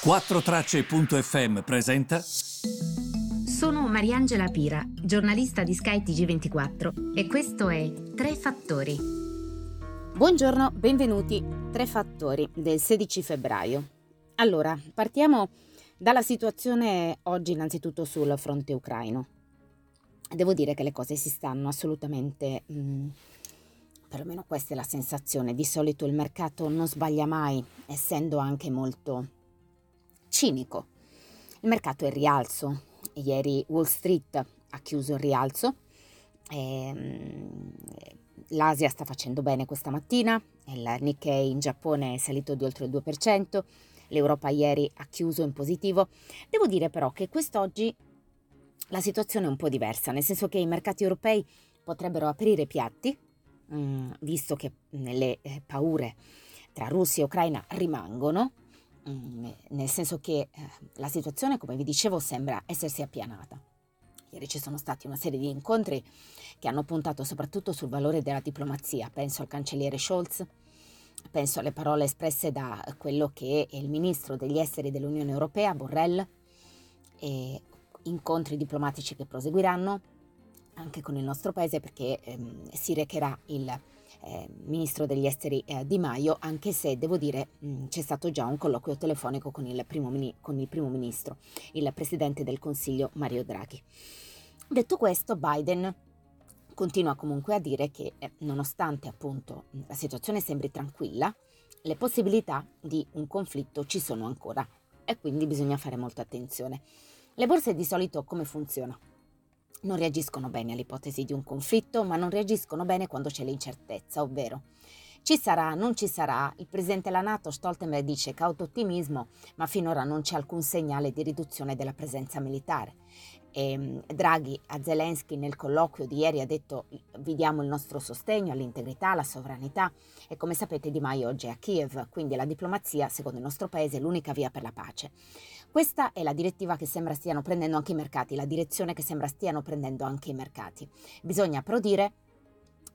4Tracce.fm presenta. Sono Mariangela Pira, giornalista di skytg 24 e questo è Tre Fattori. Buongiorno, benvenuti. Tre Fattori del 16 febbraio. Allora, partiamo dalla situazione oggi innanzitutto sul fronte ucraino. Devo dire che le cose si stanno assolutamente... Mh, mm, perlomeno questa è la sensazione. Di solito il mercato non sbaglia mai, essendo anche molto cinico. Il mercato è in rialzo. Ieri Wall Street ha chiuso il rialzo. Ehm, L'Asia sta facendo bene questa mattina. Il Nikkei in Giappone è salito di oltre il 2%. L'Europa ieri ha chiuso in positivo. Devo dire però che quest'oggi la situazione è un po' diversa, nel senso che i mercati europei potrebbero aprire piatti, mm, visto che le eh, paure tra Russia e Ucraina rimangono, Mm, nel senso che eh, la situazione, come vi dicevo, sembra essersi appianata. Ieri ci sono stati una serie di incontri che hanno puntato soprattutto sul valore della diplomazia. Penso al cancelliere Scholz, penso alle parole espresse da quello che è il ministro degli esteri dell'Unione Europea, Borrell, e incontri diplomatici che proseguiranno anche con il nostro paese perché ehm, si recherà il eh, ministro degli esteri eh, Di Maio, anche se devo dire mh, mm, c'è stato già un colloquio telefonico con il, primo, con il primo ministro, il presidente del Consiglio Mario Draghi. Detto questo, Biden continua comunque a dire che eh, nonostante appunto la situazione sembri tranquilla, le possibilità di un conflitto ci sono ancora e quindi bisogna fare molta attenzione. Le borse di solito come funzionano? Non reagiscono bene all'ipotesi di un conflitto, ma non reagiscono bene quando c'è l'incertezza, ovvero ci sarà, non ci sarà. Il presidente della Nato Stoltenberg dice cauto ottimismo, ma finora non c'è alcun segnale di riduzione della presenza militare. E ehm, Draghi a Zelensky nel colloquio di ieri ha detto vi diamo il nostro sostegno all'integrità, alla sovranità e come sapete Di Maio oggi è a Kiev, quindi la diplomazia secondo il nostro paese è l'unica via per la pace. Questa è la direttiva che sembra stiano prendendo anche i mercati, la direzione che sembra stiano prendendo anche i mercati. Bisogna però dire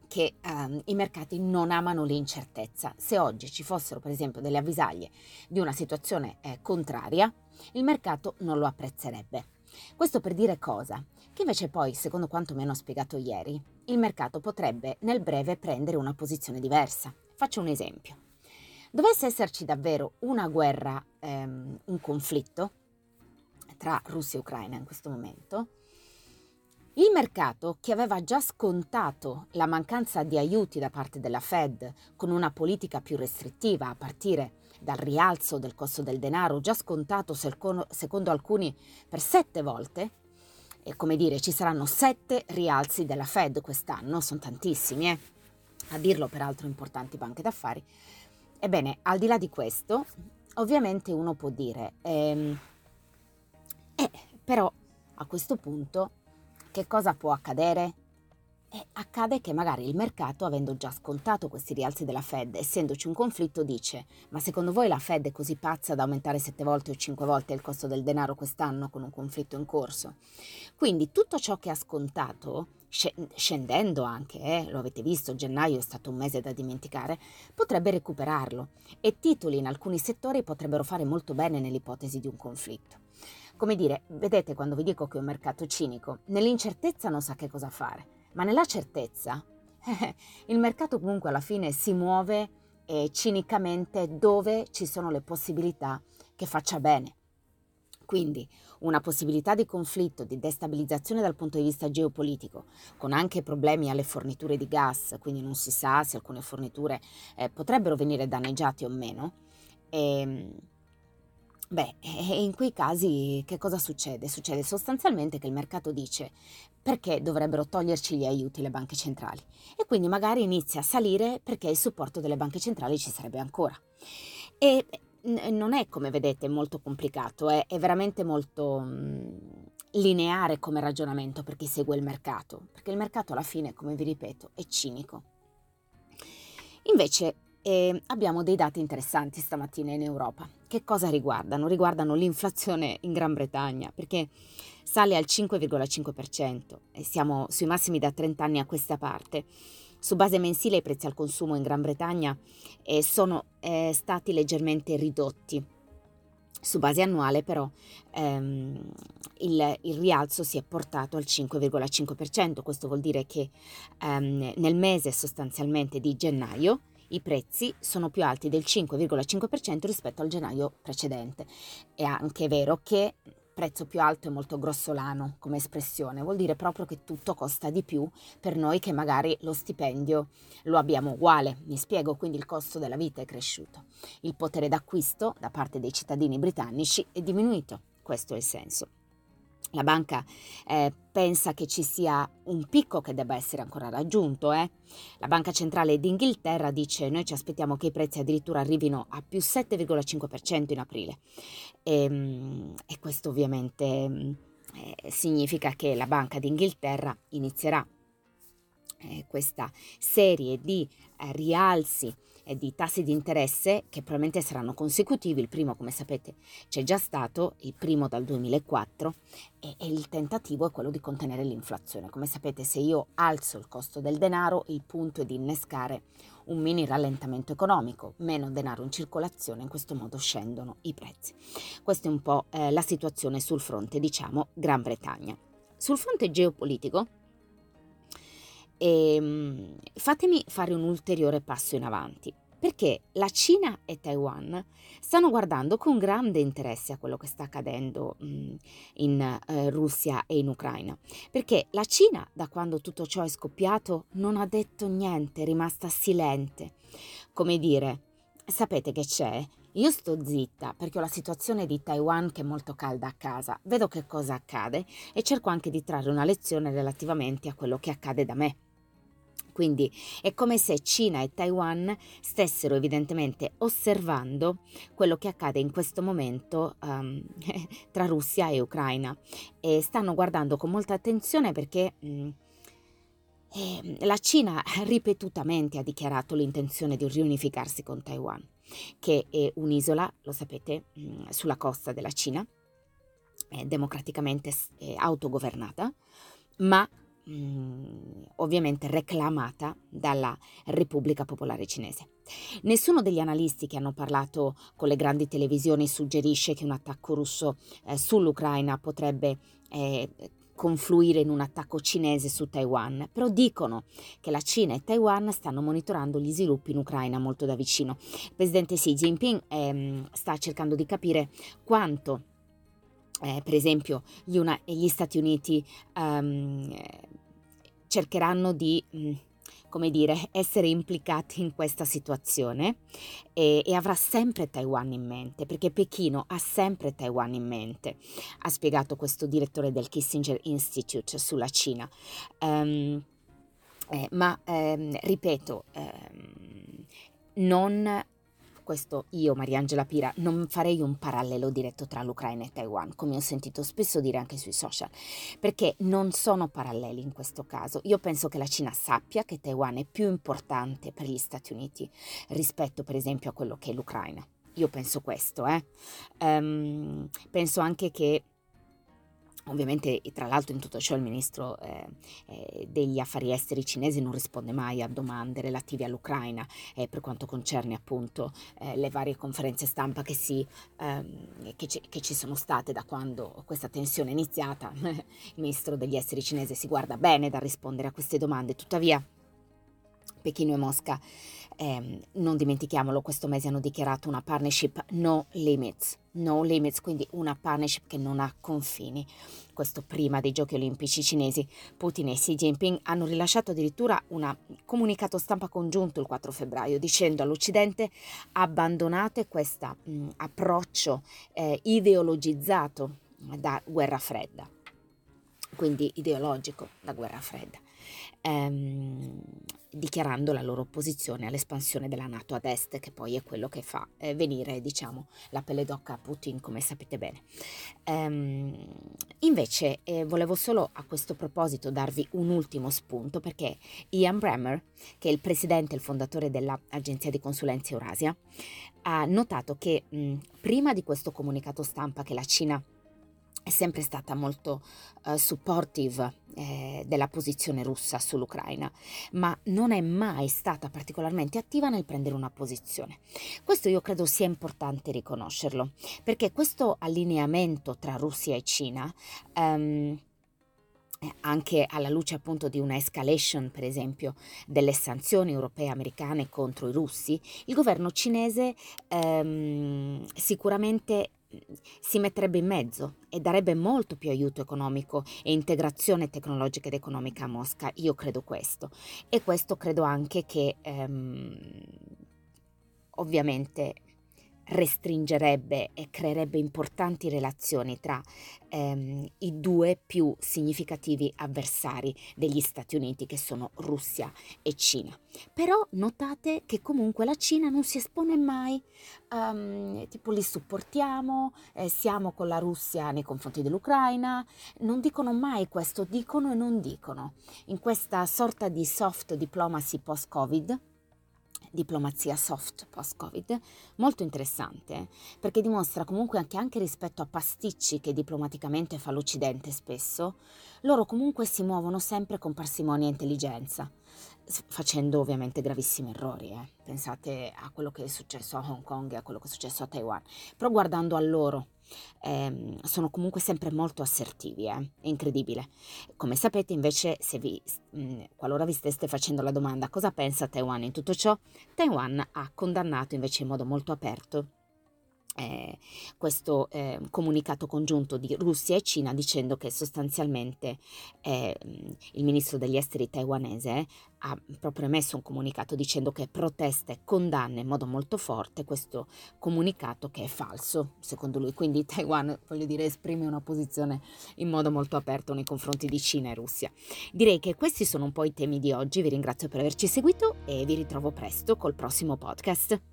che um, i mercati non amano l'incertezza. Se oggi ci fossero per esempio delle avvisaglie di una situazione eh, contraria, il mercato non lo apprezzerebbe. Questo per dire cosa? Che invece poi, secondo quanto mi hanno spiegato ieri, il mercato potrebbe nel breve prendere una posizione diversa. Faccio un esempio. Dovesse esserci davvero una guerra, ehm, un conflitto tra Russia e Ucraina in questo momento, il mercato, che aveva già scontato la mancanza di aiuti da parte della Fed con una politica più restrittiva a partire dal rialzo del costo del denaro, già scontato secondo alcuni per sette volte, e come dire ci saranno sette rialzi della Fed quest'anno, sono tantissimi, eh? a dirlo peraltro importanti banche d'affari, Ebbene, al di là di questo, ovviamente uno può dire, ehm, eh, però a questo punto che cosa può accadere? Eh, accade che magari il mercato, avendo già scontato questi rialzi della Fed, essendoci un conflitto, dice: Ma secondo voi la Fed è così pazza da aumentare sette volte o cinque volte il costo del denaro quest'anno con un conflitto in corso? Quindi tutto ciò che ha scontato scendendo anche, eh, lo avete visto, gennaio è stato un mese da dimenticare, potrebbe recuperarlo e titoli in alcuni settori potrebbero fare molto bene nell'ipotesi di un conflitto. Come dire, vedete quando vi dico che è un mercato cinico, nell'incertezza non sa che cosa fare, ma nella certezza il mercato comunque alla fine si muove eh, cinicamente dove ci sono le possibilità che faccia bene. Quindi una possibilità di conflitto, di destabilizzazione dal punto di vista geopolitico, con anche problemi alle forniture di gas, quindi non si sa se alcune forniture eh, potrebbero venire danneggiate o meno. E, ehm, beh, in quei casi che cosa succede? Succede sostanzialmente che il mercato dice perché dovrebbero toglierci gli aiuti le banche centrali e quindi magari inizia a salire perché il supporto delle banche centrali ci sarebbe ancora. E non è come vedete molto complicato, è, è veramente molto mh, mm, lineare come ragionamento per chi segue il mercato, perché il mercato alla fine, come vi ripeto, è cinico. Invece eh, abbiamo dei dati interessanti stamattina in Europa. Che cosa riguardano? Riguardano l'inflazione in Gran Bretagna, perché sale al 5,5% e siamo sui massimi da 30 anni a questa parte. Su base mensile i prezzi al consumo in Gran Bretagna eh, sono eh, stati leggermente ridotti. Su base annuale però ehm, il, il, rialzo si è portato al 5,5%, questo vuol dire che ehm, nel mese sostanzialmente di gennaio i prezzi sono più alti del 5,5% rispetto al gennaio precedente. È anche vero che prezzo più alto è molto grossolano come espressione, vuol dire proprio che tutto costa di più per noi che magari lo stipendio lo abbiamo uguale. Mi spiego, quindi il costo della vita è cresciuto. Il potere d'acquisto da parte dei cittadini britannici è diminuito, questo è il senso. La banca eh, pensa che ci sia un picco che debba essere ancora raggiunto. Eh? La Banca Centrale d'Inghilterra dice noi ci aspettiamo che i prezzi addirittura arrivino a più 7,5% in aprile. E, ehm, e questo ovviamente eh, significa che la Banca d'Inghilterra inizierà eh, questa serie di eh, rialzi e di tassi di interesse che probabilmente saranno consecutivi. Il primo, come sapete, c'è già stato, il primo dal 2004 e, e il tentativo è quello di contenere l'inflazione. Come sapete, se io alzo il costo del denaro, il punto è di innescare un mini rallentamento economico, meno denaro in circolazione, in questo modo scendono i prezzi. Questa è un po' eh, la situazione sul fronte, diciamo, Gran Bretagna. Sul fronte geopolitico, e, ehm, fatemi fare un ulteriore passo in avanti, perché la Cina e Taiwan stanno guardando con grande interesse a quello che sta accadendo mh, in eh, Russia e in Ucraina, perché la Cina, da quando tutto ciò è scoppiato, non ha detto niente, è rimasta silente. Come dire, sapete che c'è? Io sto zitta perché ho la situazione di Taiwan che è molto calda a casa, vedo che cosa accade e cerco anche di trarre una lezione relativamente a quello che accade da me. Quindi è come se Cina e Taiwan stessero evidentemente osservando quello che accade in questo momento um, tra Russia e Ucraina. E stanno guardando con molta attenzione perché mh, eh, la Cina ripetutamente ha dichiarato l'intenzione di riunificarsi con Taiwan, che è un'isola, lo sapete, mh, sulla costa della Cina, democraticamente è autogovernata, ma Mm, ovviamente reclamata dalla Repubblica Popolare Cinese. Nessuno degli analisti che hanno parlato con le grandi televisioni suggerisce che un attacco russo eh, sull'Ucraina potrebbe eh, confluire in un attacco cinese su Taiwan, però dicono che la Cina e Taiwan stanno monitorando gli sviluppi in Ucraina molto da vicino. Il presidente Xi Jinping ehm, sta cercando di capire quanto eh, per esempio gli, una, gli Stati Uniti um, cercheranno di, mm, come dire, essere implicati in questa situazione e, e, avrà sempre Taiwan in mente, perché Pechino ha sempre Taiwan in mente, ha spiegato questo direttore del Kissinger Institute sulla Cina. Um, eh, ma ehm, ripeto, ehm, non questo io, Mariangela Pira, non farei un parallelo diretto tra l'Ucraina e Taiwan, come ho sentito spesso dire anche sui social, perché non sono paralleli in questo caso. Io penso che la Cina sappia che Taiwan è più importante per gli Stati Uniti rispetto per esempio a quello che è l'Ucraina. Io penso questo, eh. um, penso anche che Ovviamente, tra l'altro, in tutto ciò il ministro eh, eh, degli affari esteri cinese non risponde mai a domande relative all'Ucraina eh, per quanto concerne appunto eh, le varie conferenze stampa che, si, ehm, che, ci, che, ci, sono state da quando questa tensione è iniziata. il ministro degli esteri cinese si guarda bene da rispondere a queste domande, tuttavia Pechino e Mosca, eh, non dimentichiamolo, questo mese hanno dichiarato una partnership no limits, no limits, quindi una partnership che non ha confini. Questo prima dei giochi olimpici cinesi. Putin e Xi Jinping hanno rilasciato addirittura un comunicato stampa congiunto il 4 febbraio dicendo all'Occidente abbandonate questo approccio eh, ideologizzato da guerra fredda, quindi ideologico da guerra fredda ehm, dichiarando la loro opposizione all'espansione della Nato ad est, che poi è quello che fa eh, venire, diciamo, la pelle d'occa a Putin, come sapete bene. Ehm, invece, eh, volevo solo a questo proposito darvi un ultimo spunto, perché Ian Bremmer, che è il presidente e il fondatore dell'agenzia di consulenza Eurasia, ha notato che mh, prima di questo comunicato stampa che la Cina è sempre stata molto uh, supportive eh, della posizione russa sull'Ucraina, ma non è mai stata particolarmente attiva nel prendere una posizione. Questo io credo sia importante riconoscerlo, perché questo allineamento tra Russia e Cina um, anche alla luce appunto di una escalation, per esempio, delle sanzioni europee e americane contro i russi, il governo cinese ehm, sicuramente si metterebbe in mezzo e darebbe molto più aiuto economico e integrazione tecnologica ed economica a Mosca. Io credo questo. E questo credo anche che ehm, ovviamente restringerebbe e creerebbe importanti relazioni tra ehm, i due più significativi avversari degli Stati Uniti che sono Russia e Cina. Però notate che comunque la Cina non si espone mai, um, tipo li supportiamo, eh, siamo con la Russia nei confronti dell'Ucraina, non dicono mai questo, dicono e non dicono. In questa sorta di soft diplomacy post-Covid, diplomazia soft post-Covid, molto interessante perché dimostra comunque che anche rispetto a pasticci che diplomaticamente fa l'Occidente spesso, loro comunque si muovono sempre con parsimonia e intelligenza, facendo ovviamente gravissimi errori. Eh. Pensate a quello che è successo a Hong Kong e a quello che è successo a Taiwan, però guardando a loro eh, sono comunque sempre molto assertivi, eh? è incredibile. Come sapete invece, vi, mh, mm, qualora vi steste facendo la domanda cosa pensa Taiwan in tutto ciò, Taiwan ha condannato invece in modo molto aperto eh, questo eh, comunicato congiunto di Russia e Cina dicendo che sostanzialmente eh, il ministro degli esteri taiwanese ha proprio emesso un comunicato dicendo che protesta e condanna in modo molto forte questo comunicato che è falso secondo lui. Quindi Taiwan voglio dire esprime una posizione in modo molto aperto nei confronti di Cina e Russia. Direi che questi sono un po' i temi di oggi. Vi ringrazio per averci seguito e vi ritrovo presto col prossimo podcast